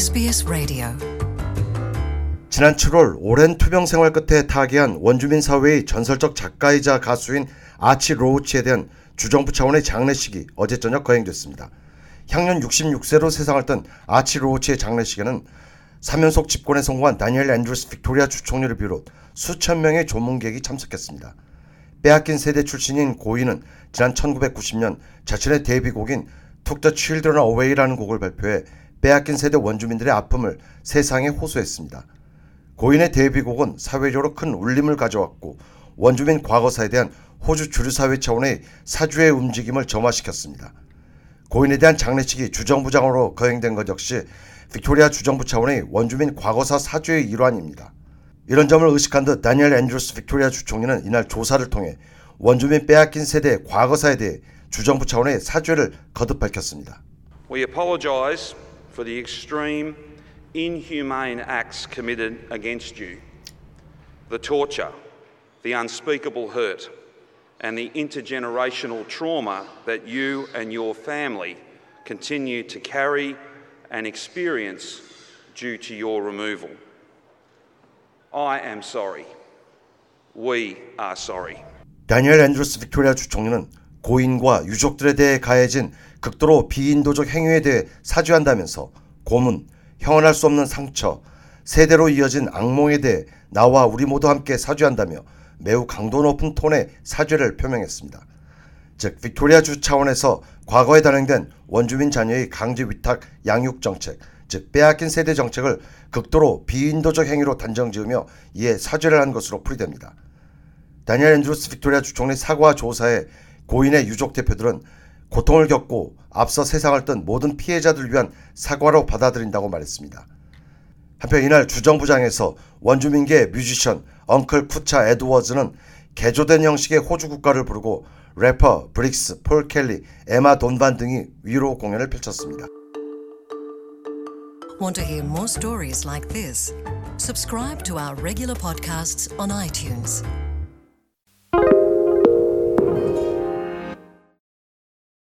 SBS Radio. 지난 7월 오랜 투병 생활 끝에 타계한 원주민 사회의 전설적 작가이자 가수인 아치 로우치에 대한 주정부 차원의 장례식이 어제 저녁 거행됐습니다. 향년 66세로 세상을 뜬 아치 로우치의 장례식에는 3연속 집권에 성공한 다니엘 앤드루스 빅토리아 주총리를 비롯 수천 명의 조문객이 참석했습니다. 빼앗긴 세대 출신인 고인은 지난 1990년 자신의 데뷔곡인 Took the Children Away라는 곡을 발표해 빼앗긴 세대 원주민들의 아픔을 세상에 호소했습니다. 고인의 데뷔곡은 사회적으로 큰 울림을 가져왔고 원주민 과거사에 대한 호주 주류사회 차원의 사죄의 움직임을 점화시켰습니다. 고인에 대한 장례식이 주정부장으로 거행된 것 역시 빅토리아 주정부 차원의 원주민 과거사 사죄의 일환입니다. 이런 점을 의식한 듯 다니엘 앤드루스 빅토리아 주총리는 이날 조사를 통해 원주민 빼앗긴 세대의 과거사에 대해 주정부 차원의 사죄를 거듭 밝혔습니다. We apologise for the extreme, inhumane acts committed against you, the torture, the unspeakable hurt, and the intergenerational trauma that you and your family continue to carry and experience due to your removal. I am sorry. We are sorry. 다니엘 앤드루스 빅토리아 주총리는 고인과 유족들에 대해 가해진 극도로 비인도적 행위에 대해 사죄한다면서 고문, 형언할 수 없는 상처, 세대로 이어진 악몽에 대해 나와 우리 모두 함께 사죄한다며 매우 강도 높은 톤의 사죄를 표명했습니다. 즉 빅토리아 주 차원에서 과거에 단행된 원주민 자녀의 강제 위탁 양육 정책, 즉 빼앗긴 세대 정책을 극도로 비인도적 행위로 단정지으며 이에 사죄를 한 것으로 풀이됩니다. 다니엘 앤드루스 빅토리아 주총리 사과 조사에 고인의 유족 대표들은 고통을 겪고 앞서 세상을 뜬 모든 피해자들 위한 사과로 받아들인다고 말했습니다. 한편 이날 주정부장에서 원주민계 뮤지션 Uncle 쿠차 에드워즈는 개조된 형식의 호주 국가를 부르고 래퍼 브릭스, 폴 켈리, 에마 돈반 등이 위로 공연을 펼쳤습니다. Want to hear more stories like this? Subscribe to our regular podcasts on iTunes.